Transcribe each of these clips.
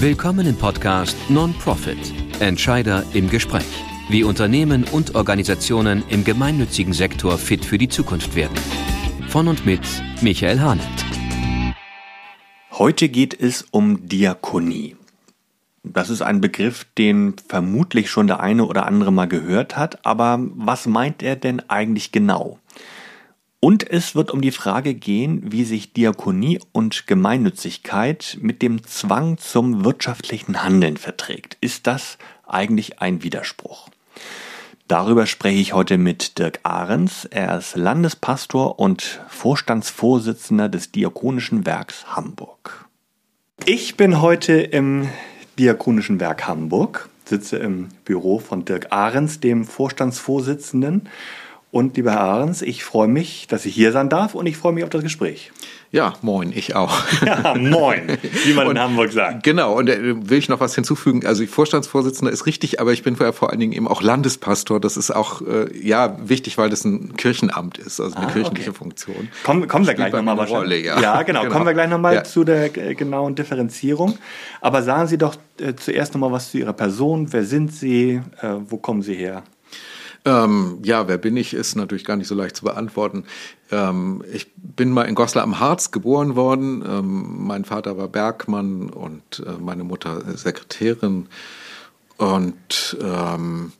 Willkommen im Podcast Non-Profit Entscheider im Gespräch. Wie Unternehmen und Organisationen im gemeinnützigen Sektor fit für die Zukunft werden. Von und mit Michael Hahnert. Heute geht es um Diakonie. Das ist ein Begriff, den vermutlich schon der eine oder andere mal gehört hat, aber was meint er denn eigentlich genau? Und es wird um die Frage gehen, wie sich Diakonie und Gemeinnützigkeit mit dem Zwang zum wirtschaftlichen Handeln verträgt. Ist das eigentlich ein Widerspruch? Darüber spreche ich heute mit Dirk Ahrens. Er ist Landespastor und Vorstandsvorsitzender des Diakonischen Werks Hamburg. Ich bin heute im Diakonischen Werk Hamburg, sitze im Büro von Dirk Ahrens, dem Vorstandsvorsitzenden. Und lieber Herr Ahrens, ich freue mich, dass ich hier sein darf und ich freue mich auf das Gespräch. Ja, moin, ich auch. Ja, moin, wie man und, in Hamburg sagt. Genau, und äh, will ich noch was hinzufügen. Also Vorstandsvorsitzender ist richtig, aber ich bin vorher vor allen Dingen eben auch Landespastor. Das ist auch äh, ja wichtig, weil das ein Kirchenamt ist, also eine ah, kirchliche okay. Funktion. Kommen, kommen wir gleich nochmal wahrscheinlich. Ja. ja, genau, genau. Kommen wir gleich nochmal ja. zu der äh, genauen Differenzierung. Aber sagen Sie doch äh, zuerst nochmal was zu Ihrer Person. Wer sind Sie? Äh, wo kommen Sie her? Ähm, ja, wer bin ich, ist natürlich gar nicht so leicht zu beantworten. Ähm, ich bin mal in Goslar am Harz geboren worden. Ähm, mein Vater war Bergmann und äh, meine Mutter Sekretärin. Und ähm,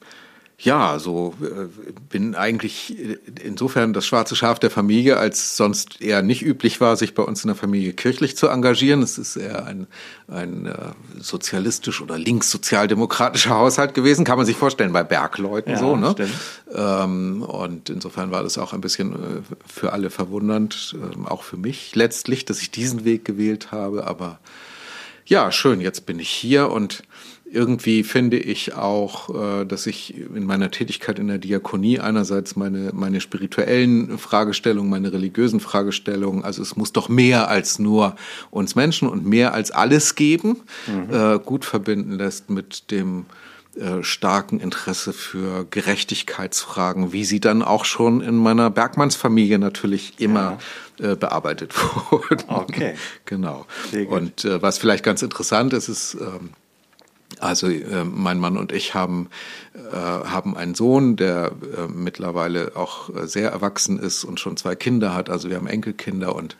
ja, so äh, bin eigentlich insofern das schwarze Schaf der Familie, als sonst eher nicht üblich war, sich bei uns in der Familie kirchlich zu engagieren. Es ist eher ein, ein äh, sozialistisch oder linkssozialdemokratischer Haushalt gewesen, kann man sich vorstellen, bei Bergleuten ja, so. Ne? Ähm, und insofern war das auch ein bisschen äh, für alle verwundernd, äh, auch für mich letztlich, dass ich diesen Weg gewählt habe. Aber ja, schön, jetzt bin ich hier und irgendwie finde ich auch, äh, dass ich in meiner Tätigkeit in der Diakonie einerseits meine, meine spirituellen Fragestellungen, meine religiösen Fragestellungen, also es muss doch mehr als nur uns Menschen und mehr als alles geben, mhm. Äh, gut verbinden lässt mit dem äh, starken Interesse für Gerechtigkeitsfragen, wie sie dann auch schon in meiner Bergmannsfamilie natürlich immer ja. bearbeitet wurden. Okay. genau. Und was vielleicht ganz interessant ist, ist, ähm, also äh, mein Mann und ich haben, äh, haben einen Sohn, der äh, mittlerweile auch äh, sehr erwachsen ist und schon zwei Kinder hat. Also wir haben Enkelkinder und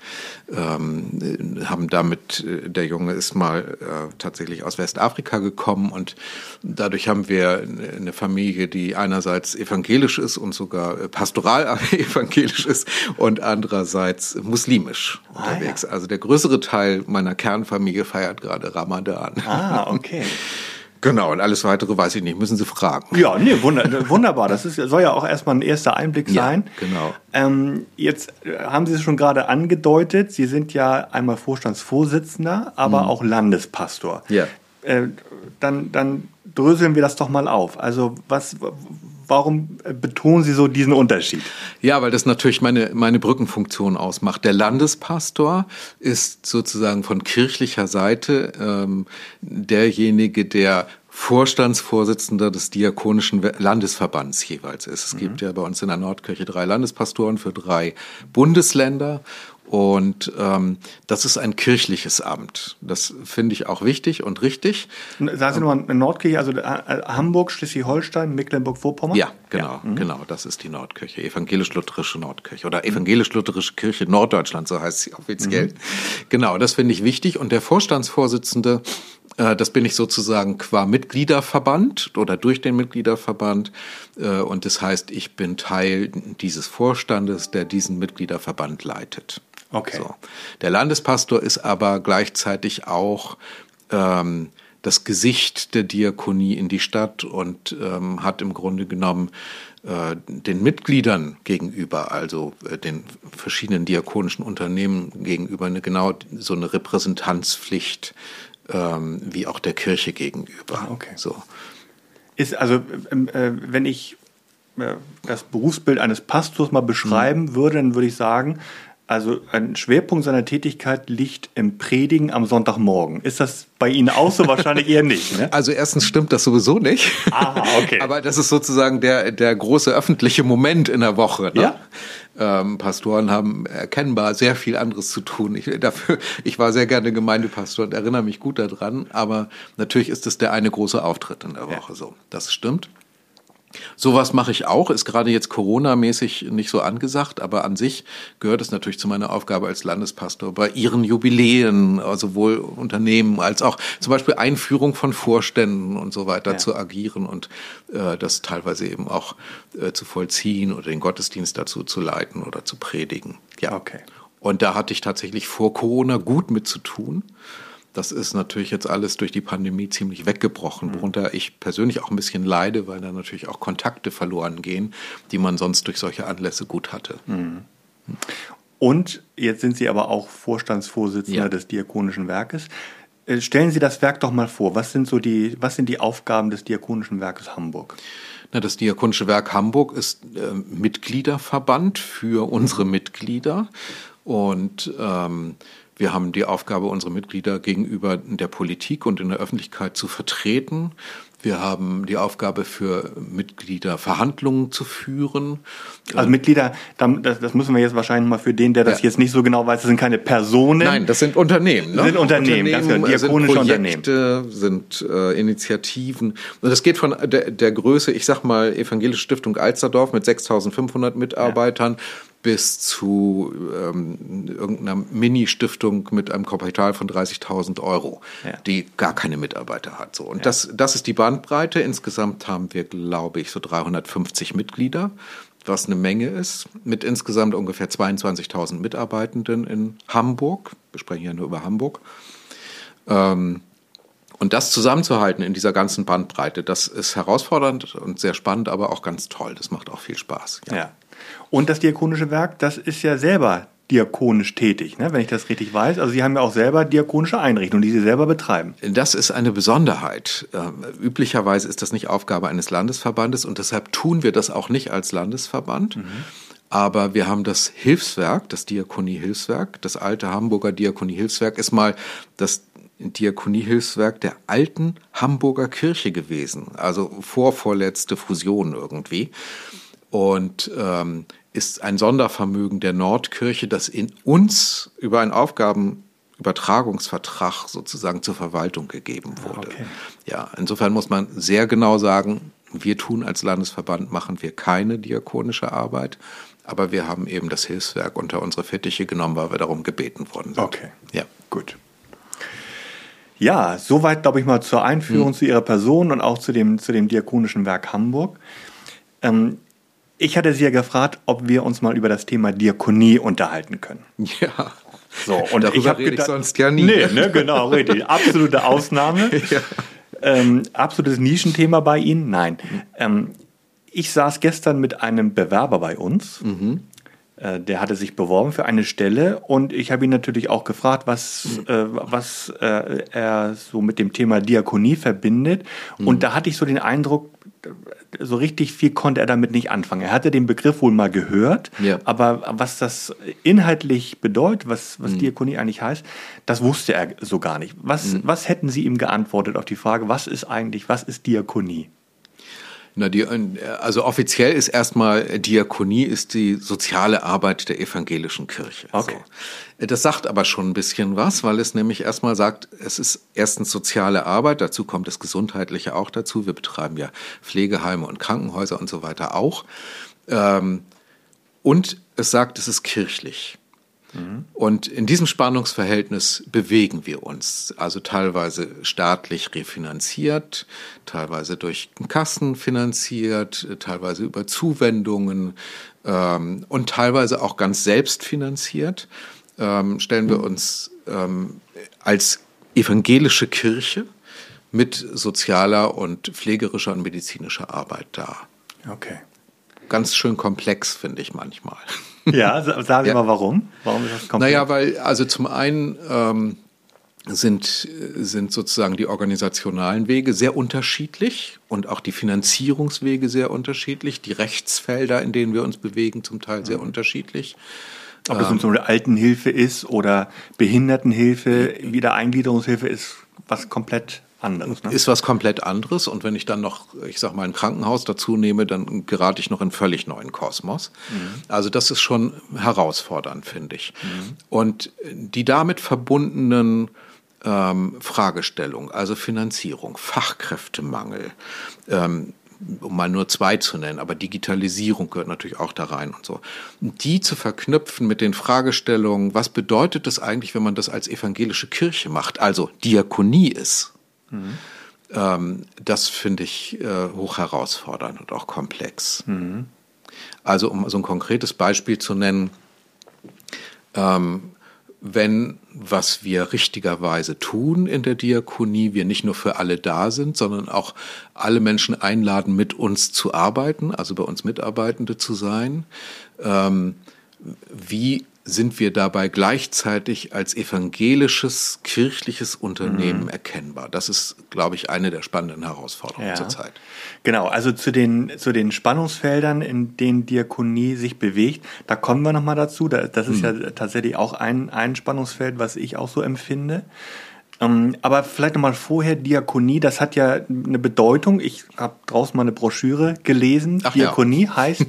ähm, haben damit, äh, der Junge ist mal äh, tatsächlich aus Westafrika gekommen und dadurch haben wir eine Familie, die einerseits evangelisch ist und sogar pastoral evangelisch ist und andererseits muslimisch ah, unterwegs. Ja. Also der größere Teil meiner Kernfamilie feiert gerade Ramadan. Ah, okay. Genau, und alles weitere weiß ich nicht, müssen Sie fragen. Ja, nee, wunderbar. Das ist, soll ja auch erstmal ein erster Einblick sein. Ja, genau. Ähm, jetzt äh, haben Sie es schon gerade angedeutet, Sie sind ja einmal Vorstandsvorsitzender, aber mhm. auch Landespastor. Ja. Äh, dann, dann dröseln wir das doch mal auf. Also was, warum betonen Sie so diesen Unterschied? Ja, weil das natürlich meine, meine Brückenfunktion ausmacht. Der Landespastor ist sozusagen von kirchlicher Seite ähm, derjenige, der Vorstandsvorsitzender des Diakonischen Landesverbands jeweils ist. Es mhm. gibt ja bei uns in der Nordkirche drei Landespastoren für drei Bundesländer und ähm, das ist ein kirchliches Amt. Das finde ich auch wichtig und richtig. Sagen Sie nochmal, Nordkirche, also äh, Hamburg, Schleswig-Holstein, Mecklenburg-Vorpommern? Ja, genau, ja. Mhm. genau. Das ist die Nordkirche, evangelisch-lutherische Nordkirche oder evangelisch-lutherische Kirche Norddeutschland, so heißt sie offiziell. Mhm. Genau, das finde ich wichtig. Und der Vorstandsvorsitzende äh, das bin ich sozusagen qua Mitgliederverband oder durch den Mitgliederverband. Äh, und das heißt, ich bin Teil dieses Vorstandes, der diesen Mitgliederverband leitet. Okay. So. Der Landespastor ist aber gleichzeitig auch ähm, das Gesicht der Diakonie in die Stadt und ähm, hat im Grunde genommen äh, den Mitgliedern gegenüber, also äh, den verschiedenen diakonischen Unternehmen gegenüber, eine genau so eine Repräsentanzpflicht ähm, wie auch der Kirche gegenüber. Ah, okay. So. Ist also, ähm, äh, wenn ich äh, das Berufsbild eines Pastors mal beschreiben mhm. würde, dann würde ich sagen, also ein Schwerpunkt seiner Tätigkeit liegt im Predigen am Sonntagmorgen. Ist das bei Ihnen auch so? Wahrscheinlich eher nicht. Ne? Also erstens stimmt das sowieso nicht. Aha, okay. Aber das ist sozusagen der, der große öffentliche Moment in der Woche. Ne? Ja. Ähm, Pastoren haben erkennbar sehr viel anderes zu tun. Ich, dafür, ich war sehr gerne Gemeindepastor und erinnere mich gut daran, aber natürlich ist es der eine große Auftritt in der Woche ja. so. Das stimmt. Sowas mache ich auch, ist gerade jetzt Corona-mäßig nicht so angesagt, aber an sich gehört es natürlich zu meiner Aufgabe als Landespastor, bei ihren Jubiläen, also sowohl Unternehmen als auch zum Beispiel Einführung von Vorständen und so weiter ja. zu agieren und äh, das teilweise eben auch äh, zu vollziehen oder den Gottesdienst dazu zu leiten oder zu predigen. Ja. Okay. Und da hatte ich tatsächlich vor Corona gut mit zu tun. Das ist natürlich jetzt alles durch die Pandemie ziemlich weggebrochen, mhm. worunter ich persönlich auch ein bisschen leide, weil da natürlich auch Kontakte verloren gehen, die man sonst durch solche Anlässe gut hatte. Mhm. Und jetzt sind Sie aber auch Vorstandsvorsitzender ja. des Diakonischen Werkes. Äh, stellen Sie das Werk doch mal vor. Was sind so die, was sind die Aufgaben des Diakonischen Werkes Hamburg? Na, das Diakonische Werk Hamburg ist äh, Mitgliederverband für unsere Mitglieder und ähm, wir haben die Aufgabe, unsere Mitglieder gegenüber der Politik und in der Öffentlichkeit zu vertreten. Wir haben die Aufgabe für Mitglieder Verhandlungen zu führen. Also Mitglieder, das müssen wir jetzt wahrscheinlich mal für den, der das ja. jetzt nicht so genau weiß, das sind keine Personen. Nein, das sind Unternehmen. Ne? Sind Unternehmen, Unternehmen ganz genau, diakonische sind Projekte, Unternehmen. sind äh, Initiativen. Und das geht von der, der Größe, ich sag mal, Evangelische Stiftung Alsterdorf mit 6.500 Mitarbeitern ja bis zu ähm, irgendeiner Mini-Stiftung mit einem Kapital von 30.000 Euro, ja. die gar keine Mitarbeiter hat. So. Und ja. das, das ist die Bandbreite. Insgesamt haben wir, glaube ich, so 350 Mitglieder, was eine Menge ist, mit insgesamt ungefähr 22.000 Mitarbeitenden in Hamburg. Wir sprechen ja nur über Hamburg. Ähm, und das zusammenzuhalten in dieser ganzen Bandbreite, das ist herausfordernd und sehr spannend, aber auch ganz toll. Das macht auch viel Spaß. Ja. ja. Und das Diakonische Werk, das ist ja selber diakonisch tätig, ne, wenn ich das richtig weiß. Also Sie haben ja auch selber diakonische Einrichtungen, die Sie selber betreiben. Das ist eine Besonderheit. Ähm, üblicherweise ist das nicht Aufgabe eines Landesverbandes und deshalb tun wir das auch nicht als Landesverband. Mhm. Aber wir haben das Hilfswerk, das Diakonie-Hilfswerk, das alte Hamburger Diakonie-Hilfswerk ist mal das Diakoniehilfswerk der alten Hamburger Kirche gewesen, also vorvorletzte Fusion irgendwie und ähm, ist ein Sondervermögen der Nordkirche, das in uns über einen Aufgabenübertragungsvertrag sozusagen zur Verwaltung gegeben ah, wurde. Okay. Ja, insofern muss man sehr genau sagen, wir tun als Landesverband, machen wir keine diakonische Arbeit, aber wir haben eben das Hilfswerk unter unsere Fittiche genommen, weil wir darum gebeten worden sind. Okay, ja, gut. Ja, soweit, glaube ich mal, zur Einführung hm. zu Ihrer Person und auch zu dem, zu dem Diakonischen Werk Hamburg. Ähm, ich hatte Sie ja gefragt, ob wir uns mal über das Thema Diakonie unterhalten können. Ja. So, und Darüber ich habe gedacht, ich sonst ja nie. Nee, ne, genau, richtig. Absolute Ausnahme. ja. ähm, absolutes Nischenthema bei Ihnen? Nein. Ähm, ich saß gestern mit einem Bewerber bei uns. Mhm. Äh, der hatte sich beworben für eine Stelle und ich habe ihn natürlich auch gefragt, was, äh, was äh, er so mit dem Thema Diakonie verbindet. Mhm. Und da hatte ich so den Eindruck, so richtig viel konnte er damit nicht anfangen. Er hatte den Begriff wohl mal gehört, ja. aber was das inhaltlich bedeutet, was, was mhm. Diakonie eigentlich heißt, das wusste er so gar nicht. Was, mhm. was hätten Sie ihm geantwortet auf die Frage, was ist eigentlich, was ist Diakonie? Na, die, also offiziell ist erstmal Diakonie ist die soziale Arbeit der evangelischen Kirche. Okay. So. Das sagt aber schon ein bisschen was, weil es nämlich erstmal sagt, es ist erstens soziale Arbeit, dazu kommt das Gesundheitliche auch dazu. Wir betreiben ja Pflegeheime und Krankenhäuser und so weiter auch. Ähm, und es sagt, es ist kirchlich. Und in diesem Spannungsverhältnis bewegen wir uns, also teilweise staatlich refinanziert, teilweise durch Kassen finanziert, teilweise über Zuwendungen ähm, und teilweise auch ganz selbst finanziert, ähm, stellen wir uns ähm, als evangelische Kirche mit sozialer und pflegerischer und medizinischer Arbeit dar. Okay. Ganz schön komplex, finde ich manchmal. Ja, sagen Sie ja. mal warum. Warum ist das komplex? Naja, weil also zum einen ähm, sind, sind sozusagen die organisationalen Wege sehr unterschiedlich und auch die Finanzierungswege sehr unterschiedlich, die Rechtsfelder, in denen wir uns bewegen, zum Teil sehr mhm. unterschiedlich. Ob es ähm, so eine Altenhilfe ist oder Behindertenhilfe, Wiedereingliederungshilfe ist was komplett anderes. Ne? Ist was komplett anderes. Und wenn ich dann noch, ich sag mal, ein Krankenhaus dazu nehme, dann gerate ich noch in völlig neuen Kosmos. Mhm. Also das ist schon herausfordernd, finde ich. Mhm. Und die damit verbundenen ähm, Fragestellungen, also Finanzierung, Fachkräftemangel, ähm, um mal nur zwei zu nennen, aber Digitalisierung gehört natürlich auch da rein und so. Die zu verknüpfen mit den Fragestellungen, was bedeutet es eigentlich, wenn man das als evangelische Kirche macht, also Diakonie ist, mhm. ähm, das finde ich äh, hoch herausfordernd und auch komplex. Mhm. Also um so ein konkretes Beispiel zu nennen, ähm, wenn, was wir richtigerweise tun in der Diakonie, wir nicht nur für alle da sind, sondern auch alle Menschen einladen, mit uns zu arbeiten, also bei uns Mitarbeitende zu sein. Ähm, wie sind wir dabei gleichzeitig als evangelisches kirchliches Unternehmen mhm. erkennbar. Das ist, glaube ich, eine der spannenden Herausforderungen ja. zurzeit. Genau, also zu den, zu den Spannungsfeldern, in denen Diakonie sich bewegt, da kommen wir nochmal dazu. Das ist mhm. ja tatsächlich auch ein, ein Spannungsfeld, was ich auch so empfinde. Ähm, aber vielleicht nochmal vorher, Diakonie, das hat ja eine Bedeutung. Ich habe draußen mal eine Broschüre gelesen. Ach, Diakonie ja. heißt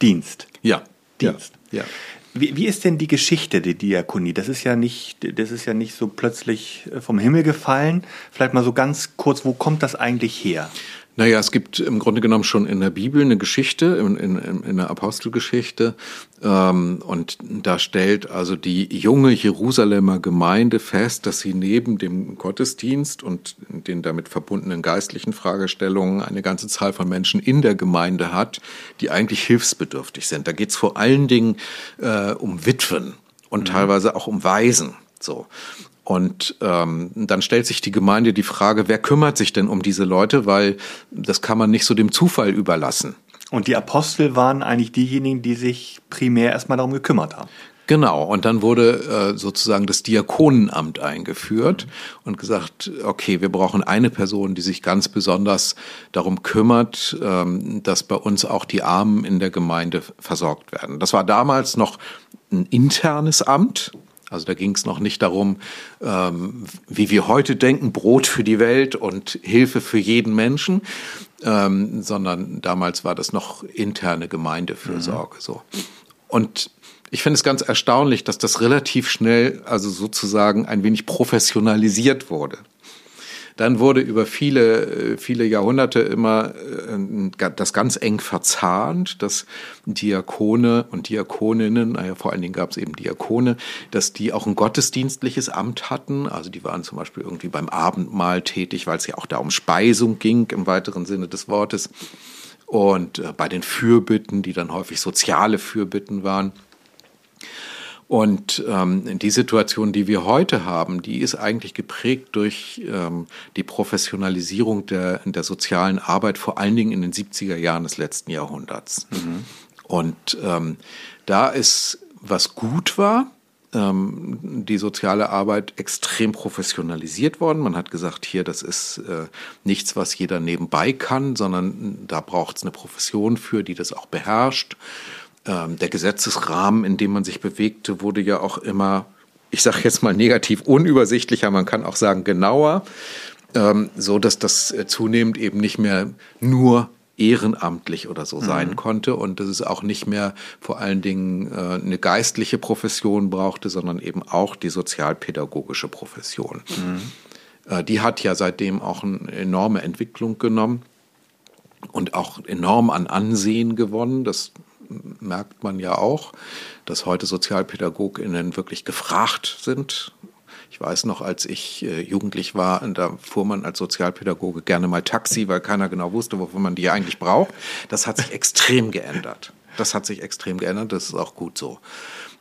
Dienst. Ja. Dienst. Ja. ja. Wie, wie ist denn die Geschichte der Diakonie? Das ist ja nicht, das ist ja nicht so plötzlich äh, vom Himmel gefallen. Vielleicht mal so ganz kurz, wo kommt das eigentlich her? Naja, es gibt im Grunde genommen schon in der Bibel eine Geschichte, in, in, in der Apostelgeschichte. Ähm, und da stellt also die junge Jerusalemer Gemeinde fest, dass sie neben dem Gottesdienst und den damit verbundenen geistlichen Fragestellungen eine ganze Zahl von Menschen in der Gemeinde hat, die eigentlich hilfsbedürftig sind. Da geht es vor allen Dingen äh, um Witwen und mhm. teilweise auch um Waisen. So. Und ähm, dann stellt sich die Gemeinde die Frage, wer kümmert sich denn um diese Leute, weil das kann man nicht so dem Zufall überlassen. Und die Apostel waren eigentlich diejenigen, die sich primär erstmal darum gekümmert haben. Genau, und dann wurde äh, sozusagen das Diakonenamt eingeführt und gesagt, okay, wir brauchen eine Person, die sich ganz besonders darum kümmert, ähm, dass bei uns auch die Armen in der Gemeinde versorgt werden. Das war damals noch ein internes Amt, also da ging es noch nicht darum, ähm, wie wir heute denken, Brot für die Welt und Hilfe für jeden Menschen, ähm, sondern damals war das noch interne Gemeindefürsorge mhm. so. Und ich finde es ganz erstaunlich, dass das relativ schnell, also sozusagen ein wenig professionalisiert wurde. Dann wurde über viele, äh, viele Jahrhunderte immer äh, das ganz eng verzahnt, dass Diakone und Diakoninnen, naja, vor allen Dingen gab es eben Diakone, dass die auch ein gottesdienstliches Amt hatten. Also die waren zum Beispiel irgendwie beim Abendmahl tätig, weil es ja auch da um Speisung ging im weiteren Sinne des Wortes. Und äh, bei den Fürbitten, die dann häufig soziale Fürbitten waren. Und ähm, die Situation, die wir heute haben, die ist eigentlich geprägt durch ähm, die Professionalisierung der, der sozialen Arbeit, vor allen Dingen in den 70er Jahren des letzten Jahrhunderts. Mhm. Und ähm, da ist, was gut war, ähm, die soziale Arbeit extrem professionalisiert worden. Man hat gesagt, hier, das ist äh, nichts, was jeder nebenbei kann, sondern da braucht es eine Profession für, die das auch beherrscht. Ähm, der Gesetzesrahmen, in dem man sich bewegte, wurde ja auch immer, ich sage jetzt mal negativ, unübersichtlicher, man kann auch sagen genauer, ähm, so dass das äh, zunehmend eben nicht mehr nur ehrenamtlich oder so sein mhm. konnte und dass es auch nicht mehr vor allen Dingen äh, eine geistliche Profession brauchte, sondern eben auch die sozialpädagogische Profession. Mhm. Äh, die hat ja seitdem auch eine enorme Entwicklung genommen und auch enorm an Ansehen gewonnen. Das merkt man ja auch, dass heute SozialpädagogInnen wirklich gefragt sind. Ich weiß noch, als ich äh, jugendlich war, da fuhr man als Sozialpädagoge gerne mal Taxi, weil keiner genau wusste, wofür man die eigentlich braucht. Das hat sich extrem geändert. Das hat sich extrem geändert, das ist auch gut so.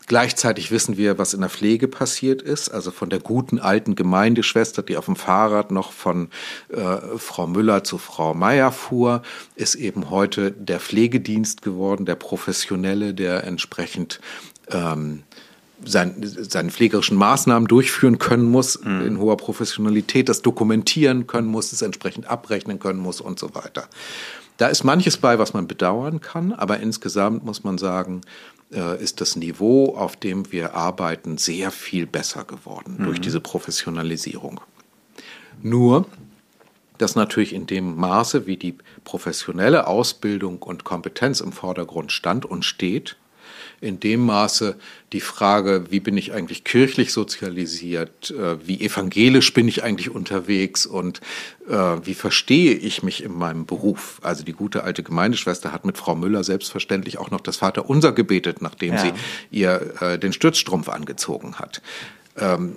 Gleichzeitig wissen wir, was in der Pflege passiert ist, also von der guten alten Gemeindeschwester, die auf dem Fahrrad noch von äh, Frau Müller zu Frau Meier fuhr, ist eben heute der Pflegedienst geworden, der professionelle, der entsprechend ähm, sein, seine pflegerischen Maßnahmen durchführen können muss, mhm. in hoher Professionalität, das dokumentieren können muss, es entsprechend abrechnen können muss und so weiter. Da ist manches bei, was man bedauern kann, aber insgesamt muss man sagen, ist das Niveau, auf dem wir arbeiten, sehr viel besser geworden mhm. durch diese Professionalisierung. Nur dass natürlich in dem Maße, wie die professionelle Ausbildung und Kompetenz im Vordergrund stand und steht, in dem Maße die Frage, wie bin ich eigentlich kirchlich sozialisiert, äh, wie evangelisch bin ich eigentlich unterwegs und äh, wie verstehe ich mich in meinem Beruf. Also die gute alte Gemeindeschwester hat mit Frau Müller selbstverständlich auch noch das Vaterunser gebetet, nachdem ja. sie ihr äh, den Stützstrumpf angezogen hat. Ähm,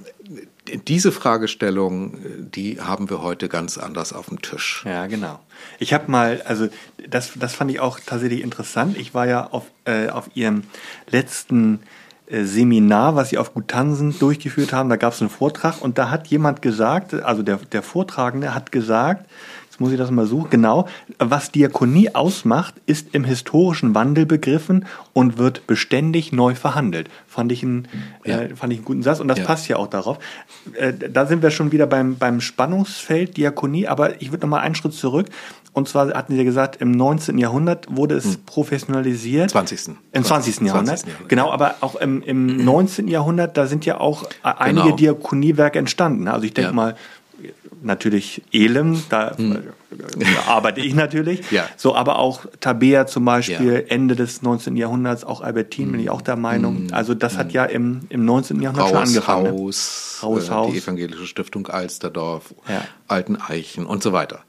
diese Fragestellung, die haben wir heute ganz anders auf dem Tisch. Ja, genau. Ich habe mal, also das, das fand ich auch tatsächlich interessant. Ich war ja auf, äh, auf Ihrem letzten äh, Seminar, was Sie auf Gutansen durchgeführt haben. Da gab es einen Vortrag und da hat jemand gesagt, also der, der Vortragende hat gesagt, muss ich das mal suchen, genau, was Diakonie ausmacht, ist im historischen Wandel begriffen und wird beständig neu verhandelt. Fand ich einen, ja. äh, fand ich einen guten Satz und das ja. passt ja auch darauf. Äh, da sind wir schon wieder beim, beim Spannungsfeld Diakonie, aber ich würde noch mal einen Schritt zurück. Und zwar hatten Sie ja gesagt, im 19. Jahrhundert wurde es hm. professionalisiert. 20. Im 20. 20. Jahrhundert. 20. Jahrhundert. Genau, aber auch im, im 19. Jahrhundert, da sind ja auch einige genau. Diakoniewerke entstanden. Also ich denke ja. mal, natürlich Elem, da hm. arbeite ich natürlich. ja. So, aber auch Tabea zum Beispiel, ja. Ende des 19. Jahrhunderts, auch Albertin, hm. bin ich auch der Meinung. Hm. Also das hm. hat ja im, im 19. Jahrhundert Raus, schon angefangen. Ne? Haus, Haus, äh, Haus. die Evangelische Stiftung Alsterdorf, ja. Alten Eichen und so weiter.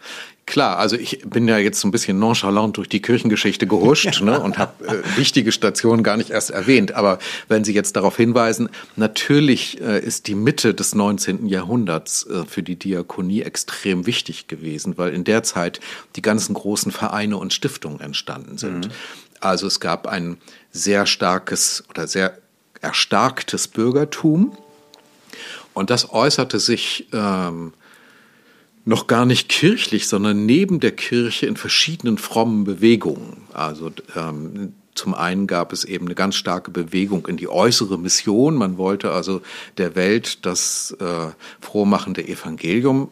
Klar, also ich bin ja jetzt so ein bisschen nonchalant durch die Kirchengeschichte gehuscht ne, und habe äh, wichtige Stationen gar nicht erst erwähnt. Aber wenn Sie jetzt darauf hinweisen, natürlich äh, ist die Mitte des 19. Jahrhunderts äh, für die Diakonie extrem wichtig gewesen, weil in der Zeit die ganzen großen Vereine und Stiftungen entstanden sind. Mhm. Also es gab ein sehr starkes oder sehr erstarktes Bürgertum. Und das äußerte sich ähm, noch gar nicht kirchlich, sondern neben der Kirche in verschiedenen frommen Bewegungen. Also ähm, zum einen gab es eben eine ganz starke Bewegung in die äußere Mission. Man wollte also der Welt das äh, frohmachende Evangelium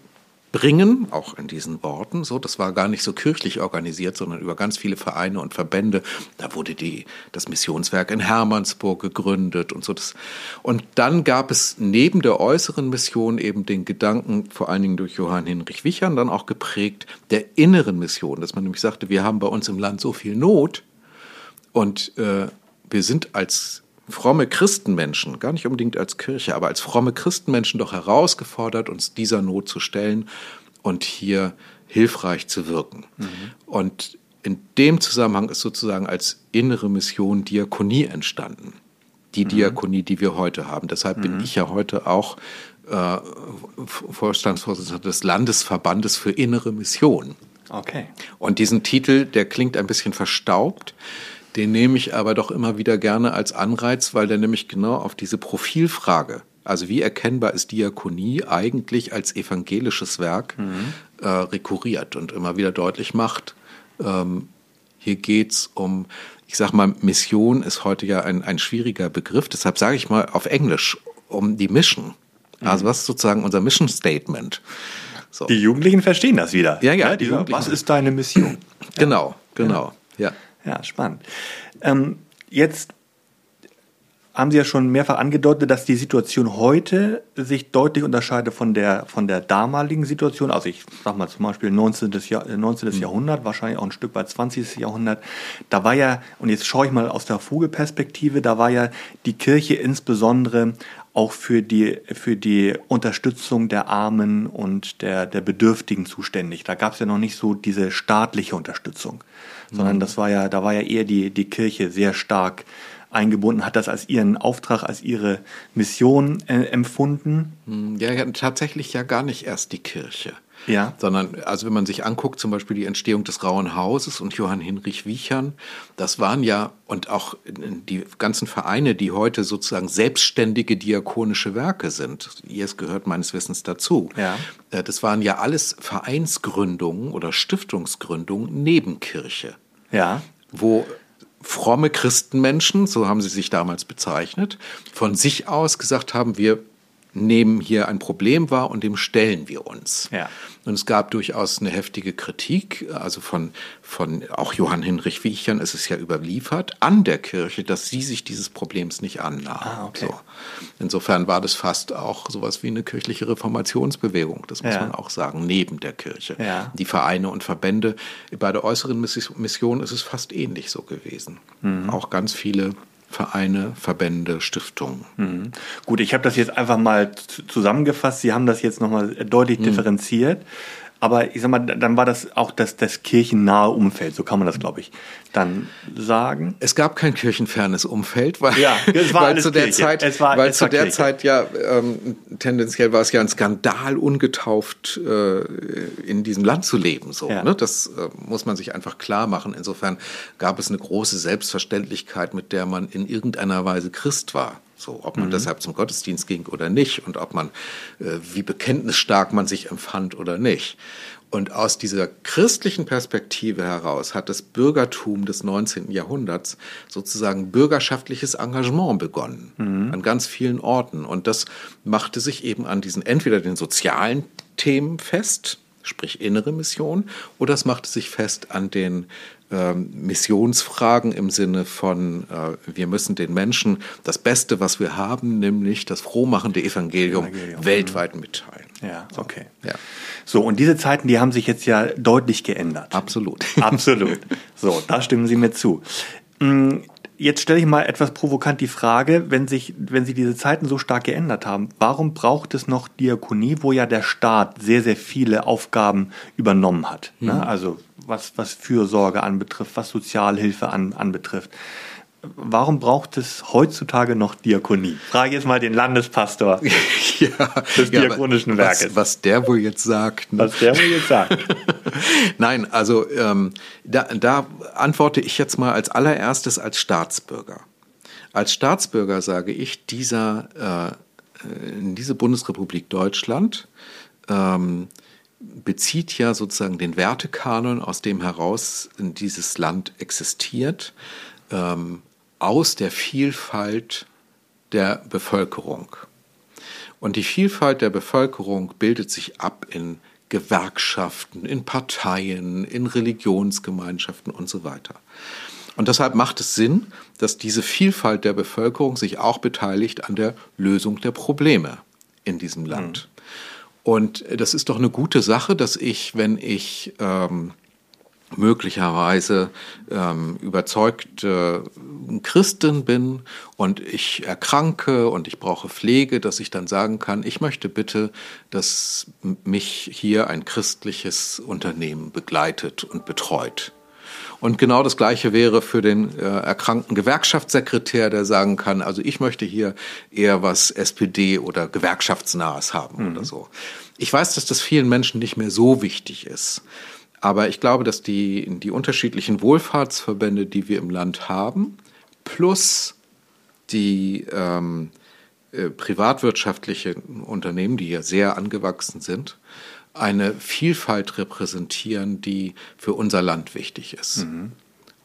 bringen, auch in diesen Worten. So, das war gar nicht so kirchlich organisiert, sondern über ganz viele Vereine und Verbände. Da wurde die, das Missionswerk in Hermannsburg gegründet und so. Das. Und dann gab es neben der äußeren Mission eben den Gedanken, vor allen Dingen durch Johann Hinrich Wichern, dann auch geprägt, der inneren Mission, dass man nämlich sagte, wir haben bei uns im Land so viel Not und äh, wir sind als fromme Christenmenschen, gar nicht unbedingt als Kirche, aber als fromme Christenmenschen doch herausgefordert, uns dieser Not zu stellen und hier hilfreich zu wirken. Mhm. Und in dem Zusammenhang ist sozusagen als innere Mission Diakonie entstanden. Die mhm. Diakonie, die wir heute haben. Deshalb mhm. bin ich ja heute auch äh, Vorstandsvorsitzender des Landesverbandes für innere Mission. Okay. Und diesen Titel, der klingt ein bisschen verstaubt. Den nehme ich aber doch immer wieder gerne als Anreiz, weil der nämlich genau auf diese Profilfrage, also wie erkennbar ist Diakonie eigentlich als evangelisches Werk, mhm. äh, rekurriert und immer wieder deutlich macht, ähm, hier geht's um, ich sag mal, Mission ist heute ja ein, ein schwieriger Begriff, deshalb sage ich mal auf Englisch, um die Mission. Also mhm. was ist sozusagen unser Mission Statement? So. Die Jugendlichen verstehen das wieder. Ja, ja. ja die, was ist deine Mission? Genau, genau. Ja. Ja, spannend. Ähm, jetzt haben Sie ja schon mehrfach angedeutet, dass die Situation heute sich deutlich unterscheidet von der, von der damaligen Situation. Also ich sag mal zum Beispiel 19. Jahr, 19. Mhm. Jahrhundert, wahrscheinlich auch ein Stück weit 20. Jahrhundert. Da war ja, und jetzt schaue ich mal aus der Vogelperspektive, da war ja die Kirche insbesondere auch für die, für die Unterstützung der Armen und der, der Bedürftigen zuständig. Da gab es ja noch nicht so diese staatliche Unterstützung sondern mhm. das war ja, da war ja eher die, die Kirche sehr stark eingebunden, hat das als ihren Auftrag, als ihre Mission äh, empfunden. Mhm. Ja, tatsächlich ja gar nicht erst die Kirche. Ja. Sondern, also wenn man sich anguckt, zum Beispiel die Entstehung des Rauen Hauses und Johann Hinrich Wiechern, das waren ja, und auch die ganzen Vereine, die heute sozusagen selbstständige diakonische Werke sind, es gehört meines Wissens dazu, ja. Äh, das waren ja alles Vereinsgründungen oder Stiftungsgründungen neben Kirche. Ja. Wo fromme Christenmenschen, so haben sie sich damals bezeichnet, von sich aus gesagt haben, wir nehmen hier ein Problem wahr und dem stellen wir uns. Ja. Und es gab durchaus eine heftige Kritik, also von, von auch Johann Hinrich Wiechern ist es ja überliefert, an der Kirche, dass sie sich dieses Problems nicht annahm. Ah, okay. so. Insofern war das fast auch sowas wie eine kirchliche Reformationsbewegung, das muss Ja. man auch sagen, neben der Kirche. Ja. Die Vereine und Verbände, bei der äußeren Miss- Mission ist es fast ähnlich so gewesen. Mhm. Auch ganz viele Vereine, Verbände, Stiftungen. Mhm. Gut, ich habe das jetzt einfach mal zu- zusammengefasst. Sie haben das jetzt nochmal deutlich differenziert. Aber ich sag mal, dann war das auch das, das kirchennahe Umfeld, so kann man das, glaube ich, dann sagen. Es gab kein kirchenfernes Umfeld, weil, Ja, es war weil zu der Kirche. Zeit, Es war- weil zu der Kirche. Zeit ja ähm, tendenziell war es ja ein Skandal, ungetauft äh, in diesem Land zu leben. So, Ja. ne? Das äh, muss man sich einfach klar machen. Insofern gab es eine große Selbstverständlichkeit, mit der man in irgendeiner Weise Christ war. So, ob man Mhm. deshalb zum Gottesdienst ging oder nicht und ob man, äh, wie bekenntnisstark man sich empfand oder nicht. Und aus dieser christlichen Perspektive heraus hat das Bürgertum des 19. Jahrhunderts sozusagen bürgerschaftliches Engagement begonnen an ganz vielen Orten. Und das machte sich eben an diesen entweder den sozialen Themen fest, sprich innere Mission, oder es machte sich fest an den ähm, Missionsfragen im Sinne von, äh, wir müssen den Menschen das Beste, was wir haben, nämlich das frohmachende Evangelium, Evangelium, weltweit mitteilen. Ja, okay. Ja. So, und diese Zeiten, die haben sich jetzt ja deutlich geändert. Absolut. Absolut. So, da stimmen Sie mir zu. Jetzt stelle ich mal etwas provokant die Frage, wenn sich, wenn sich diese Zeiten so stark geändert haben, warum braucht es noch Diakonie, wo ja der Staat sehr, sehr viele Aufgaben übernommen hat? Ne? Also was, was Fürsorge anbetrifft, was Sozialhilfe an, anbetrifft. Warum braucht es heutzutage noch Diakonie? Frage jetzt mal den Landespastor ja, des ja, Diakonischen was, Werkes. Was der wohl jetzt sagt. Ne? was der mir jetzt sagt. Nein, also ähm, da, da antworte ich jetzt mal als allererstes als Staatsbürger. Als Staatsbürger sage ich, dieser, äh, in diese Bundesrepublik Deutschland ähm, bezieht ja sozusagen den Wertekanon, aus dem heraus dieses Land existiert, ähm, aus der Vielfalt der Bevölkerung. Und die Vielfalt der Bevölkerung bildet sich ab in Gewerkschaften, in Parteien, in Religionsgemeinschaften und so weiter. Und deshalb macht es Sinn, dass diese Vielfalt der Bevölkerung sich auch beteiligt an der Lösung der Probleme in diesem Land. Und das ist doch eine gute Sache, dass ich, wenn ich ähm, möglicherweise ähm, überzeugt äh, Christin bin und ich erkranke und ich brauche Pflege, dass ich dann sagen kann, ich möchte bitte, dass mich hier ein christliches Unternehmen begleitet und betreut. Und genau das Gleiche wäre für den äh, erkrankten Gewerkschaftssekretär, der sagen kann, also ich möchte hier eher was SPD oder Gewerkschaftsnahes haben oder so. Ich weiß, dass das vielen Menschen nicht mehr so wichtig ist. Aber ich glaube, dass die, die unterschiedlichen Wohlfahrtsverbände, die wir im Land haben, plus die ähm, äh, privatwirtschaftlichen Unternehmen, die ja sehr angewachsen sind, eine Vielfalt repräsentieren, die für unser Land wichtig ist.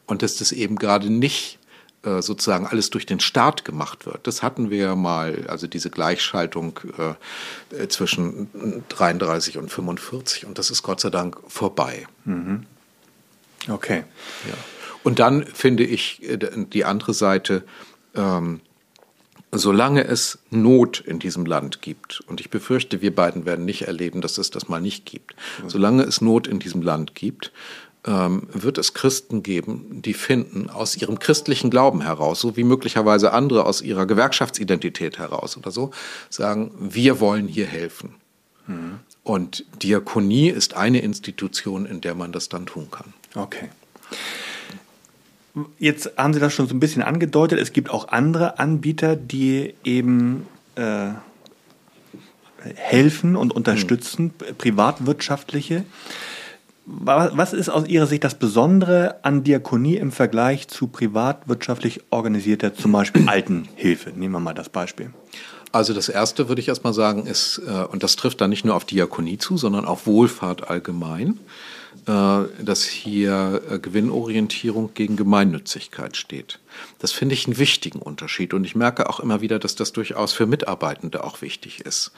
Und dass das eben gerade nicht äh, sozusagen alles durch den Staat gemacht wird. Das hatten wir ja mal, also diese Gleichschaltung äh, äh, zwischen 33 und 45 und das ist Gott sei Dank vorbei. Okay. Ja. Und dann finde ich äh, die andere Seite, ähm, solange es Not in diesem Land gibt, und ich befürchte, wir beiden werden nicht erleben, dass es das mal nicht gibt, solange es Not in diesem Land gibt, wird es Christen geben, die finden aus ihrem christlichen Glauben heraus, so wie möglicherweise andere aus ihrer Gewerkschaftsidentität heraus oder so, sagen, wir wollen hier helfen. Und Diakonie ist eine Institution, in der man das dann tun kann. Okay. Jetzt haben Sie das schon so ein bisschen angedeutet. Es gibt auch andere Anbieter, die eben äh, helfen und unterstützen, privatwirtschaftliche. Wa- Was ist aus Ihrer Sicht das Besondere an Diakonie im Vergleich zu privatwirtschaftlich organisierter, zum Beispiel Altenhilfe? Nehmen wir mal das Beispiel. Also das Erste würde ich erstmal sagen ist, äh, und das trifft dann nicht nur auf Diakonie zu, sondern auf Wohlfahrt allgemein, äh, dass hier äh, Gewinnorientierung gegen Gemeinnützigkeit steht. Das finde ich einen wichtigen Unterschied und ich merke auch immer wieder, dass das durchaus für Mitarbeitende auch wichtig ist.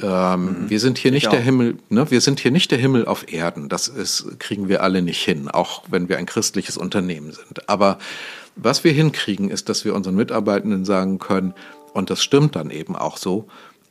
Ähm, mhm. Wir sind hier nicht der Himmel, ne? wir sind hier nicht der Himmel auf Erden. Das ist, kriegen wir alle nicht hin, auch wenn wir ein christliches Unternehmen sind. Aber was wir hinkriegen, ist, dass wir unseren Mitarbeitenden sagen können, und das stimmt dann eben auch so,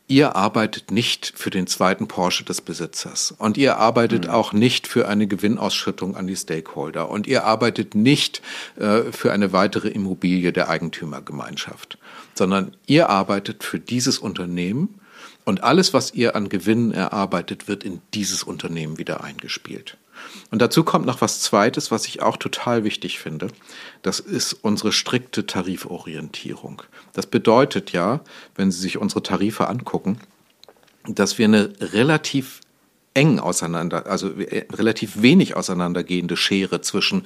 ihr arbeitet nicht für den zweiten Porsche des Besitzers. Und ihr arbeitet mhm. auch nicht für eine Gewinnausschüttung an die Stakeholder. Und ihr arbeitet nicht äh, für eine weitere Immobilie der Eigentümergemeinschaft, sondern ihr arbeitet für dieses Unternehmen. Und alles, was ihr an Gewinnen erarbeitet, wird in dieses Unternehmen wieder eingespielt. Und dazu kommt noch was Zweites, was ich auch total wichtig finde. Das ist unsere strikte Tariforientierung. Das bedeutet ja, wenn Sie sich unsere Tarife angucken, dass wir eine relativ eng auseinander, also relativ wenig auseinandergehende Schere zwischen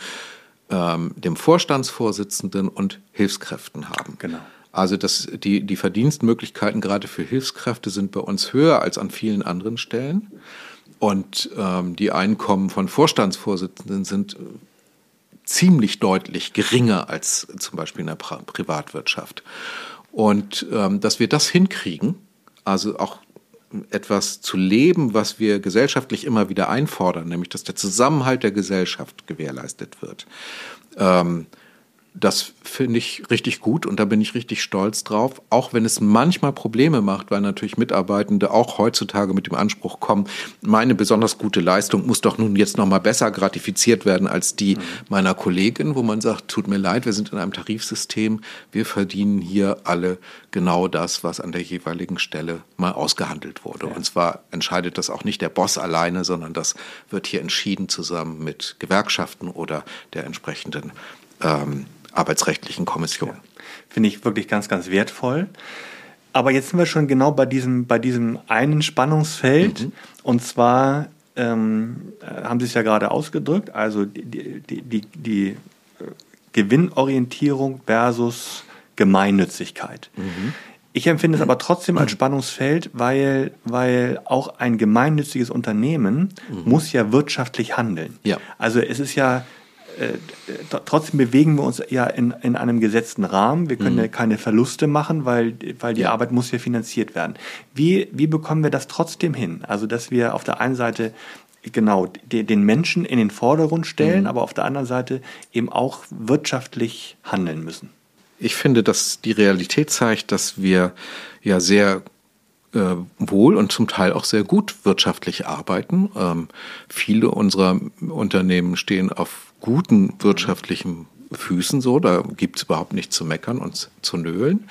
ähm, dem Vorstandsvorsitzenden und Hilfskräften haben. Genau. Also das, die, die Verdienstmöglichkeiten gerade für Hilfskräfte sind bei uns höher als an vielen anderen Stellen. Und ähm, die Einkommen von Vorstandsvorsitzenden sind äh, ziemlich deutlich geringer als zum Beispiel in der pra Privatwirtschaft. Und ähm, dass wir das hinkriegen, also auch etwas zu leben, was wir gesellschaftlich immer wieder einfordern, nämlich dass der Zusammenhalt der Gesellschaft gewährleistet wird. Ähm, das finde ich richtig gut und da bin ich richtig stolz drauf, auch wenn es manchmal Probleme macht, weil natürlich Mitarbeitende auch heutzutage mit dem Anspruch kommen, meine besonders gute Leistung muss doch nun jetzt noch mal besser gratifiziert werden als die mhm. meiner Kollegin, wo man sagt, tut mir leid, wir sind in einem Tarifsystem, wir verdienen hier alle genau das, was an der jeweiligen Stelle mal ausgehandelt wurde. Ja. Und zwar entscheidet das auch nicht der Boss alleine, sondern das wird hier entschieden zusammen mit Gewerkschaften oder der entsprechenden ähm, arbeitsrechtlichen Kommission. Ja, Finde ich wirklich ganz, ganz wertvoll. Aber jetzt sind wir schon genau bei diesem, bei diesem einen Spannungsfeld. Mhm. Und zwar ähm, äh, haben Sie es ja gerade ausgedrückt, also die, die, die, die äh, Gewinnorientierung versus Gemeinnützigkeit. Mhm. Ich empfinde es aber trotzdem als Spannungsfeld, weil, weil auch ein gemeinnütziges Unternehmen mhm. muss ja wirtschaftlich handeln. Ja. Also es ist ja trotzdem bewegen wir uns ja in, in einem gesetzten Rahmen. Wir können mhm. ja keine Verluste machen, weil, weil die ja. Arbeit muss ja finanziert werden. Wie, wie bekommen wir das trotzdem hin? Also, dass wir auf der einen Seite genau den Menschen in den Vordergrund stellen, mhm. aber auf der anderen Seite eben auch wirtschaftlich handeln müssen. Ich finde, dass die Realität zeigt, dass wir ja sehr äh, wohl und zum Teil auch sehr gut wirtschaftlich arbeiten. Ähm, viele unserer Unternehmen stehen auf guten wirtschaftlichen Füßen so, da gibt es überhaupt nichts zu meckern und zu nölen.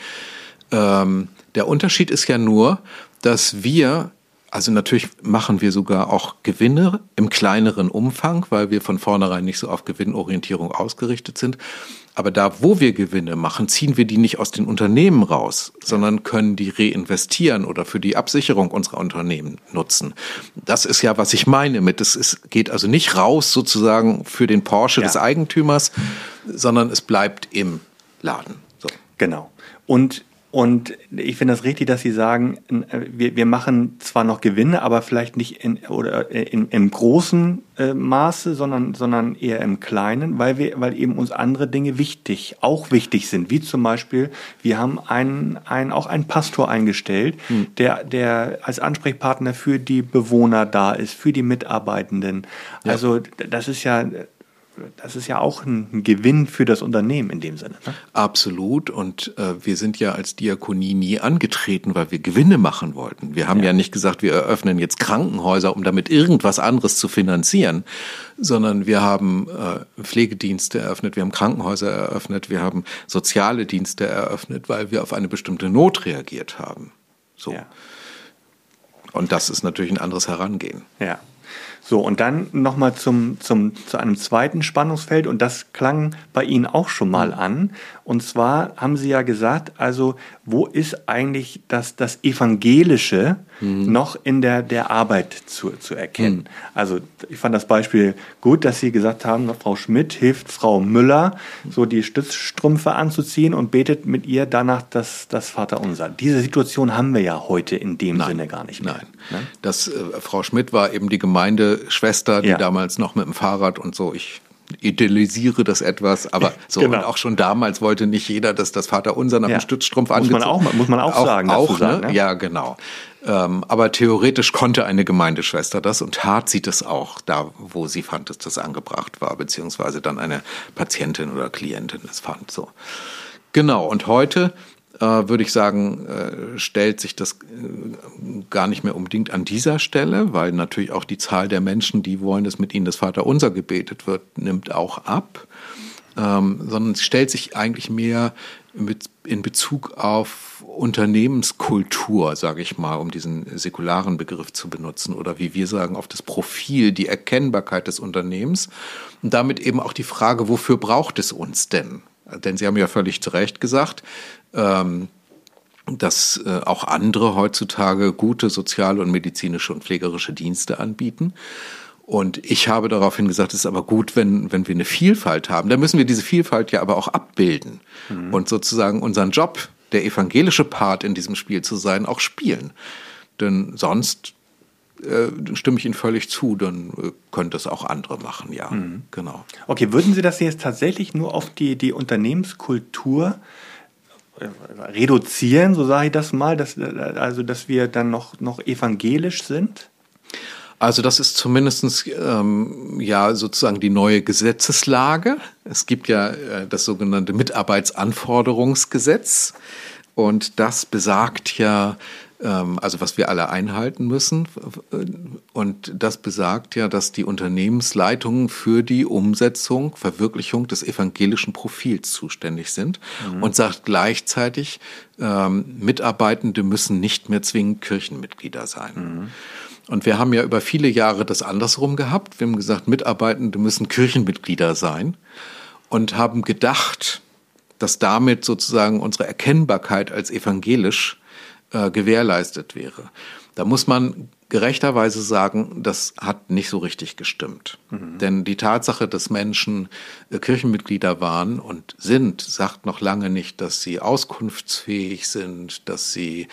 Ähm, der Unterschied ist ja nur, dass wir, also natürlich machen wir sogar auch Gewinne im kleineren Umfang, weil wir von vornherein nicht so auf Gewinnorientierung ausgerichtet sind. Aber da, wo wir Gewinne machen, ziehen wir die nicht aus den Unternehmen raus, sondern können die reinvestieren oder für die Absicherung unserer Unternehmen nutzen. Das ist ja, was ich meine mit, es ist, geht also nicht raus sozusagen für den Porsche ja. des Eigentümers, sondern es bleibt im Laden. So. Genau. Und und ich finde das richtig, dass Sie sagen, äh, wir, wir machen zwar noch Gewinne, aber vielleicht nicht in, oder äh, in, im großen äh, Maße, sondern, sondern eher im kleinen, weil wir, weil eben uns andere Dinge wichtig, auch wichtig sind. Wie zum Beispiel, wir haben einen, einen, auch einen Pastor eingestellt, hm. der, der als Ansprechpartner für die Bewohner da ist, für die Mitarbeitenden. Ja. Also, das ist ja, das ist ja auch ein Gewinn für das Unternehmen in dem Sinne. Ne? Absolut. Und äh, wir sind ja als Diakonie nie angetreten, weil wir Gewinne machen wollten. Wir haben ja, ja nicht gesagt, wir eröffnen jetzt Krankenhäuser, um damit irgendwas anderes zu finanzieren, sondern wir haben äh, Pflegedienste eröffnet, wir haben Krankenhäuser eröffnet, wir haben soziale Dienste eröffnet, weil wir auf eine bestimmte Not reagiert haben. So. Ja. Und das ist natürlich ein anderes Herangehen. Ja. So, und dann nochmal zum, zum, zu einem zweiten Spannungsfeld, und das klang bei Ihnen auch schon mal an. Und zwar haben Sie ja gesagt, also, wo ist eigentlich das, das Evangelische mhm. noch in der, der Arbeit zu, zu erkennen? Mhm. Also, ich fand das Beispiel gut, dass Sie gesagt haben, Frau Schmidt hilft Frau Müller, so die Stützstrümpfe anzuziehen und betet mit ihr danach das, das Vaterunser. Diese Situation haben wir ja heute in dem Nein. Sinne gar nicht mehr. Nein. Ne? Das, äh, Frau Schmidt war eben die Gemeindeschwester, die ja. damals noch mit dem Fahrrad und so, ich idealisiere das etwas, aber so genau. und auch schon damals wollte nicht jeder, dass das Vater unser nach ja. dem Stützstrumpf muss man auch muss man auch, auch sagen, auch, ne? sagen, ne? ja genau. Ähm, aber theoretisch konnte eine Gemeindeschwester das und tat sie das auch, da wo sie fand, dass das angebracht war, beziehungsweise dann eine Patientin oder Klientin es fand. So genau. Und heute würde ich sagen, äh, stellt sich das äh, gar nicht mehr unbedingt an dieser Stelle, weil natürlich auch die Zahl der Menschen, die wollen, dass mit ihnen das Vaterunser gebetet wird, nimmt auch ab, ähm, sondern es stellt sich eigentlich mehr in Bezug auf Unternehmenskultur, sage ich mal, um diesen säkularen Begriff zu benutzen, oder wie wir sagen, auf das Profil, die Erkennbarkeit des Unternehmens und damit eben auch die Frage, wofür braucht es uns denn? Denn Sie haben ja völlig zu Recht gesagt, ähm, dass äh, auch andere heutzutage gute soziale und medizinische und pflegerische Dienste anbieten. Und ich habe daraufhin gesagt, es ist aber gut, wenn, wenn wir eine Vielfalt haben. Da müssen wir diese Vielfalt ja aber auch abbilden mhm. und sozusagen unseren Job, der evangelische Part in diesem Spiel zu sein, auch spielen. Denn sonst stimme ich Ihnen völlig zu, dann äh, können das auch andere machen, ja. Mhm. Genau. Okay, würden Sie das jetzt tatsächlich nur auf die, die Unternehmenskultur äh, reduzieren, so sage ich das mal, dass, also dass wir dann noch, noch evangelisch sind? Also das ist zumindest ähm, ja sozusagen die neue Gesetzeslage. Es gibt ja äh, das sogenannte Mitarbeitsanforderungsgesetz und das besagt ja, also was wir alle einhalten müssen. Und das besagt ja, dass die Unternehmensleitungen für die Umsetzung, Verwirklichung des evangelischen Profils zuständig sind mhm. und sagt gleichzeitig, ähm, Mitarbeitende müssen nicht mehr zwingend Kirchenmitglieder sein. Mhm. Und wir haben ja über viele Jahre das andersrum gehabt. Wir haben gesagt, Mitarbeitende müssen Kirchenmitglieder sein und haben gedacht, dass damit sozusagen unsere Erkennbarkeit als evangelisch äh, gewährleistet wäre. Da muss man gerechterweise sagen, das hat nicht so richtig gestimmt. Mhm. Denn die Tatsache, dass Menschen äh, Kirchenmitglieder waren und sind, sagt noch lange nicht, dass sie auskunftsfähig sind, dass sie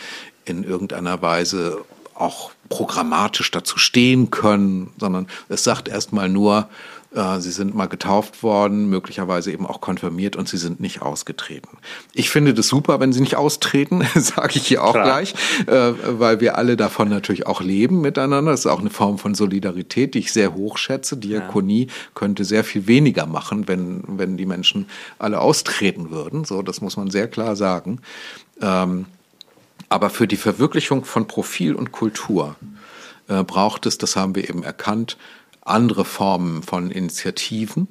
in irgendeiner Weise auch programmatisch dazu stehen können, sondern es sagt erstmal nur, äh, sie sind mal getauft worden, möglicherweise eben auch konfirmiert und sie sind nicht ausgetreten. Ich finde das super, wenn sie nicht austreten, sage ich hier auch Klar. gleich, äh, weil wir alle davon natürlich auch leben miteinander. Das ist auch eine Form von Solidarität, die ich sehr hoch schätze. Diakonie ja. könnte sehr viel weniger machen, wenn, wenn die Menschen alle austreten würden. So, das muss man sehr klar sagen. Ähm, aber für die Verwirklichung von Profil und Kultur äh, braucht es, das haben wir eben erkannt, andere Formen von Initiativen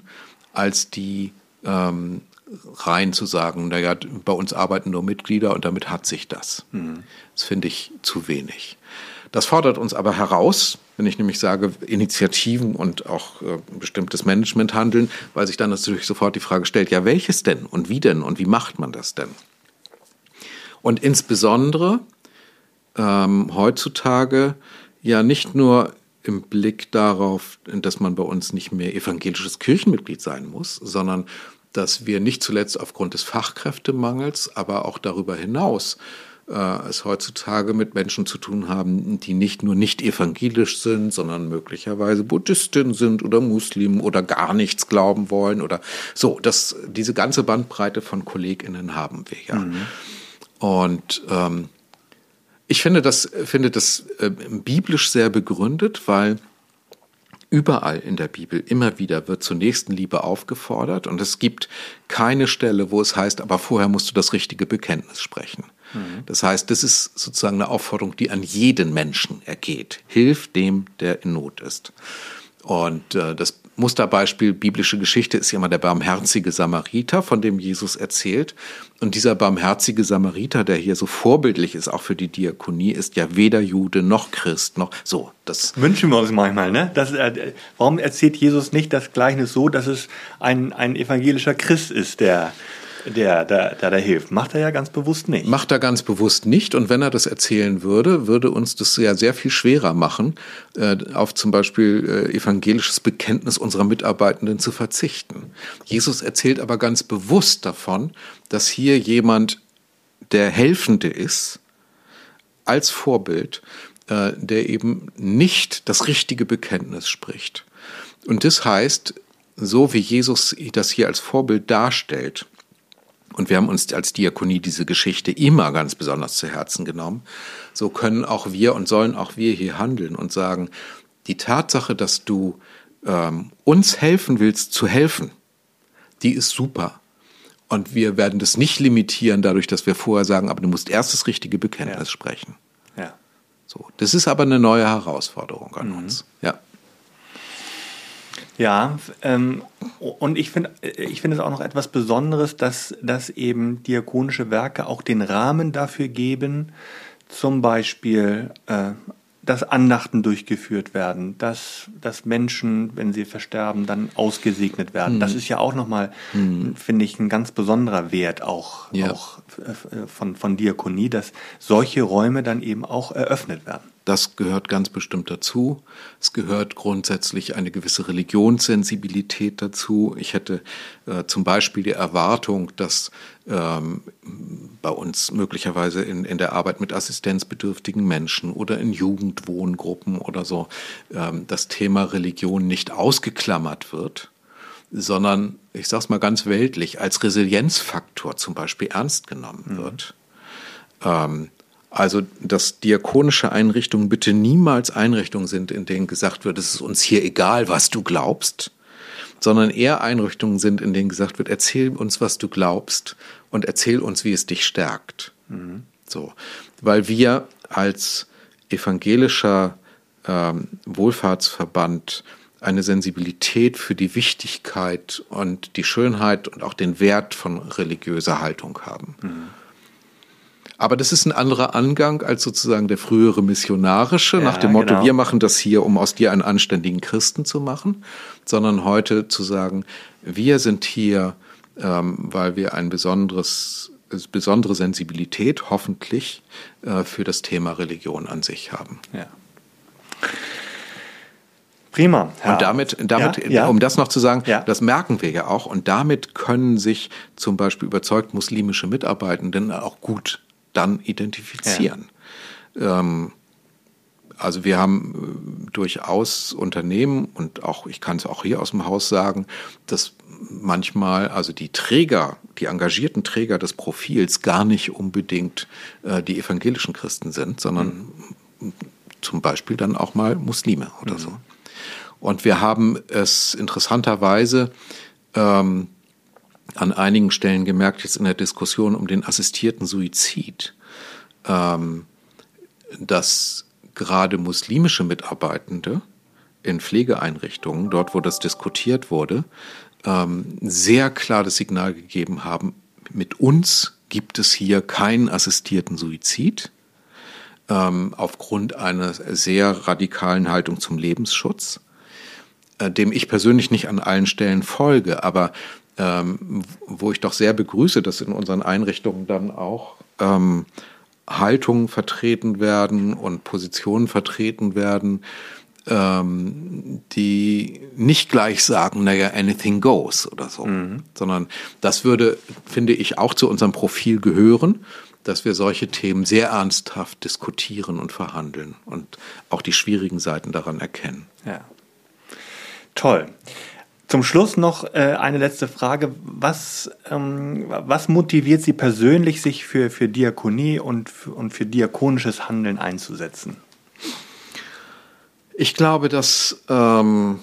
als die ähm, rein zu sagen, naja, bei uns arbeiten nur Mitglieder und damit hat sich das. Mhm. Das finde ich zu wenig. Das fordert uns aber heraus, wenn ich nämlich sage, Initiativen und auch äh, bestimmtes Management handeln, weil sich dann natürlich sofort die Frage stellt, ja, welches denn und wie denn und wie macht man das denn? Und insbesondere ähm, heutzutage ja nicht nur im Blick darauf, dass man bei uns nicht mehr evangelisches Kirchenmitglied sein muss, sondern dass wir nicht zuletzt aufgrund des Fachkräftemangels, aber auch darüber hinaus äh, es heutzutage mit Menschen zu tun haben, die nicht nur nicht evangelisch sind, sondern möglicherweise Buddhistin sind oder Muslim oder gar nichts glauben wollen oder so. Das, diese ganze Bandbreite von KollegInnen haben wir ja. Mhm. Und ähm, ich finde das, finde das äh, biblisch sehr begründet, weil überall in der Bibel immer wieder wird zur Nächstenliebe aufgefordert und es gibt keine Stelle, wo es heißt, aber vorher musst du das richtige Bekenntnis sprechen. Mhm. Das heißt, das ist sozusagen eine Aufforderung, die an jeden Menschen ergeht. Hilf dem, der in Not ist. Und äh, das Musterbeispiel biblische Geschichte ist ja immer der barmherzige Samariter, von dem Jesus erzählt. Und dieser barmherzige Samariter, der hier so vorbildlich ist, auch für die Diakonie, ist ja weder Jude noch Christ noch so. Das wünschen wir uns manchmal, ne? Das, äh, warum erzählt Jesus nicht das Gleichnis so, dass es ein, ein evangelischer Christ ist, der der, der, der da hilft. Macht er ja ganz bewusst nicht. Macht er ganz bewusst nicht. Und wenn er das erzählen würde, würde uns das ja sehr viel schwerer machen, äh, auf zum Beispiel äh, evangelisches Bekenntnis unserer Mitarbeitenden zu verzichten. Jesus erzählt aber ganz bewusst davon, dass hier jemand der Helfende ist, als Vorbild, äh, der eben nicht das richtige Bekenntnis spricht. Und das heißt, so wie Jesus das hier als Vorbild darstellt, und wir haben uns als Diakonie diese Geschichte immer ganz besonders zu Herzen genommen. So können auch wir und sollen auch wir hier handeln und sagen, die Tatsache, dass du ähm, uns helfen willst zu helfen, die ist super. Und wir werden das nicht limitieren dadurch, dass wir vorher sagen, aber du musst erst das richtige Bekenntnis ja. sprechen. Ja. So, das ist aber eine neue Herausforderung an mhm. uns. Ja. Ja, ähm, und ich finde ich finde es auch noch etwas Besonderes, dass, dass eben diakonische Werke auch den Rahmen dafür geben, zum Beispiel äh, dass Andachten durchgeführt werden, dass, dass Menschen, wenn sie versterben, dann ausgesegnet werden. Mhm. Das ist ja auch nochmal, mhm. finde ich, ein ganz besonderer Wert auch, ja. auch äh, von, von Diakonie, dass solche Räume dann eben auch eröffnet werden. Das gehört ganz bestimmt dazu. Es gehört grundsätzlich eine gewisse Religionssensibilität dazu. Ich hätte äh, zum Beispiel die Erwartung, dass ähm, bei uns möglicherweise in, in der Arbeit mit assistenzbedürftigen Menschen oder in Jugendwohngruppen oder so ähm, das Thema Religion nicht ausgeklammert wird, sondern, ich sage es mal ganz weltlich, als Resilienzfaktor zum Beispiel ernst genommen mhm. wird. Ähm, also, dass diakonische Einrichtungen bitte niemals Einrichtungen sind, in denen gesagt wird, es ist uns hier egal, was du glaubst, sondern eher Einrichtungen sind, in denen gesagt wird, erzähl uns, was du glaubst und erzähl uns, wie es dich stärkt. Mhm. So, weil wir als evangelischer ähm, Wohlfahrtsverband eine Sensibilität für die Wichtigkeit und die Schönheit und auch den Wert von religiöser Haltung haben. Mhm. Aber das ist ein anderer Angang als sozusagen der frühere missionarische, ja, nach dem Motto, genau. wir machen das hier, um aus dir einen anständigen Christen zu machen, sondern heute zu sagen, wir sind hier, ähm, weil wir ein besonderes, besondere Sensibilität hoffentlich äh, für das Thema Religion an sich haben. Ja. Prima. Ja. Und damit, damit ja, ja. um das noch zu sagen, das merken wir ja auch. Und damit können sich zum Beispiel überzeugt muslimische Mitarbeitenden auch gut dann identifizieren. Ja. Ähm, also wir haben äh, durchaus Unternehmen und auch, ich kann es auch hier aus dem Haus sagen, dass manchmal, also die Träger, die engagierten Träger des Profils gar nicht unbedingt äh, die evangelischen Christen sind, sondern mhm. zum Beispiel dann auch mal Muslime oder mhm. so. Und wir haben es interessanterweise ähm, an einigen Stellen gemerkt, jetzt in der Diskussion um den assistierten Suizid, ähm, dass gerade muslimische Mitarbeitende in Pflegeeinrichtungen, dort wo das diskutiert wurde, ähm, sehr klar das Signal gegeben haben, mit uns gibt es hier keinen assistierten Suizid ähm, aufgrund einer sehr radikalen Haltung zum Lebensschutz, äh, dem ich persönlich nicht an allen Stellen folge, aber ähm, wo ich doch sehr begrüße, dass in unseren Einrichtungen dann auch ähm, Haltungen vertreten werden und Positionen vertreten werden, ähm, die nicht gleich sagen, naja, anything goes oder so, mhm. sondern das würde, finde ich, auch zu unserem Profil gehören, dass wir solche Themen sehr ernsthaft diskutieren und verhandeln und auch die schwierigen Seiten daran erkennen. Ja. Toll. Zum Schluss noch äh, eine letzte Frage. Was, ähm, was motiviert Sie persönlich, sich für, für Diakonie und, und für diakonisches Handeln einzusetzen? Ich glaube, dass, ähm,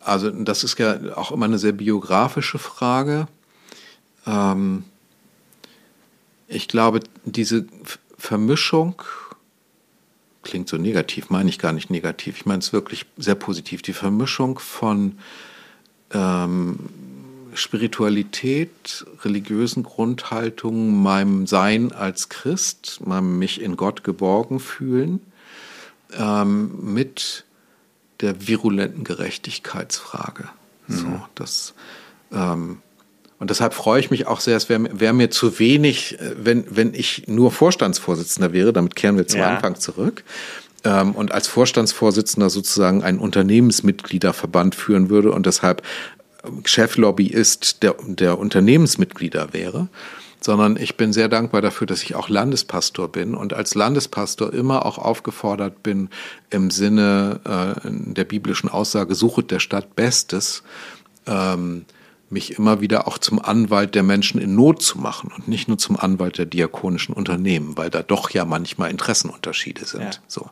also das ist ja auch immer eine sehr biografische Frage. Ähm, ich glaube, diese Vermischung klingt so negativ, meine ich gar nicht negativ. Ich meine es wirklich sehr positiv. Die Vermischung von ähm, Spiritualität, religiösen Grundhaltungen, meinem Sein als Christ, meinem mich in Gott geborgen fühlen, ähm, mit der virulenten Gerechtigkeitsfrage. Mhm. So, das, ähm, und deshalb freue ich mich auch sehr, es wäre wär mir zu wenig, äh, wenn, wenn ich nur Vorstandsvorsitzender wäre, damit kehren wir zum ja. Anfang zurück, ähm, und als Vorstandsvorsitzender sozusagen einen Unternehmensmitgliederverband führen würde und deshalb ähm, Cheflobbyist der, der Unternehmensmitglieder wäre, sondern ich bin sehr dankbar dafür, dass ich auch Landespastor bin und als Landespastor immer auch aufgefordert bin, im Sinne äh, der biblischen Aussage, suchet der Stadt Bestes, ähm, mich immer wieder auch zum Anwalt der Menschen in Not zu machen und nicht nur zum Anwalt der diakonischen Unternehmen, weil da doch ja manchmal Interessenunterschiede sind. Ja. So.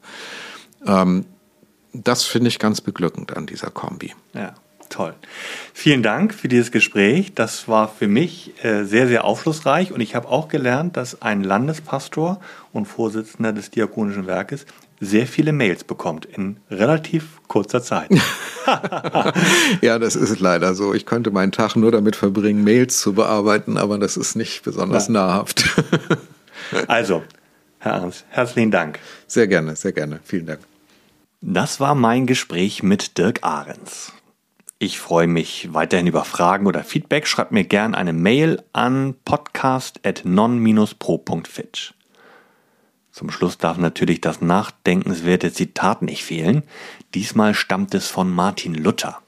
Ähm, das finde ich ganz beglückend an dieser Kombi. Ja, toll. Vielen Dank für dieses Gespräch. Das war für mich äh, sehr, sehr aufschlussreich und ich habe auch gelernt, dass ein Landespastor und Vorsitzender des Diakonischen Werkes sehr viele Mails bekommt in relativ kurzer Zeit. ja, das ist leider so. Ich könnte meinen Tag nur damit verbringen, Mails zu bearbeiten, aber das ist nicht besonders ja. nahrhaft. also, Herr Ernst, herzlichen Dank. Sehr gerne, sehr gerne. Vielen Dank. Das war mein Gespräch mit Dirk Ahrens. Ich freue mich weiterhin über Fragen oder Feedback. Schreibt mir gern eine Mail an podcast.non-pro.fitch. Zum Schluss darf natürlich das nachdenkenswerte Zitat nicht fehlen. Diesmal stammt es von Martin Luther.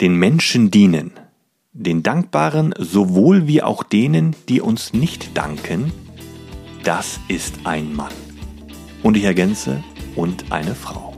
Den Menschen dienen, den Dankbaren sowohl wie auch denen, die uns nicht danken, das ist ein Mann. Und ich ergänze, und eine Frau.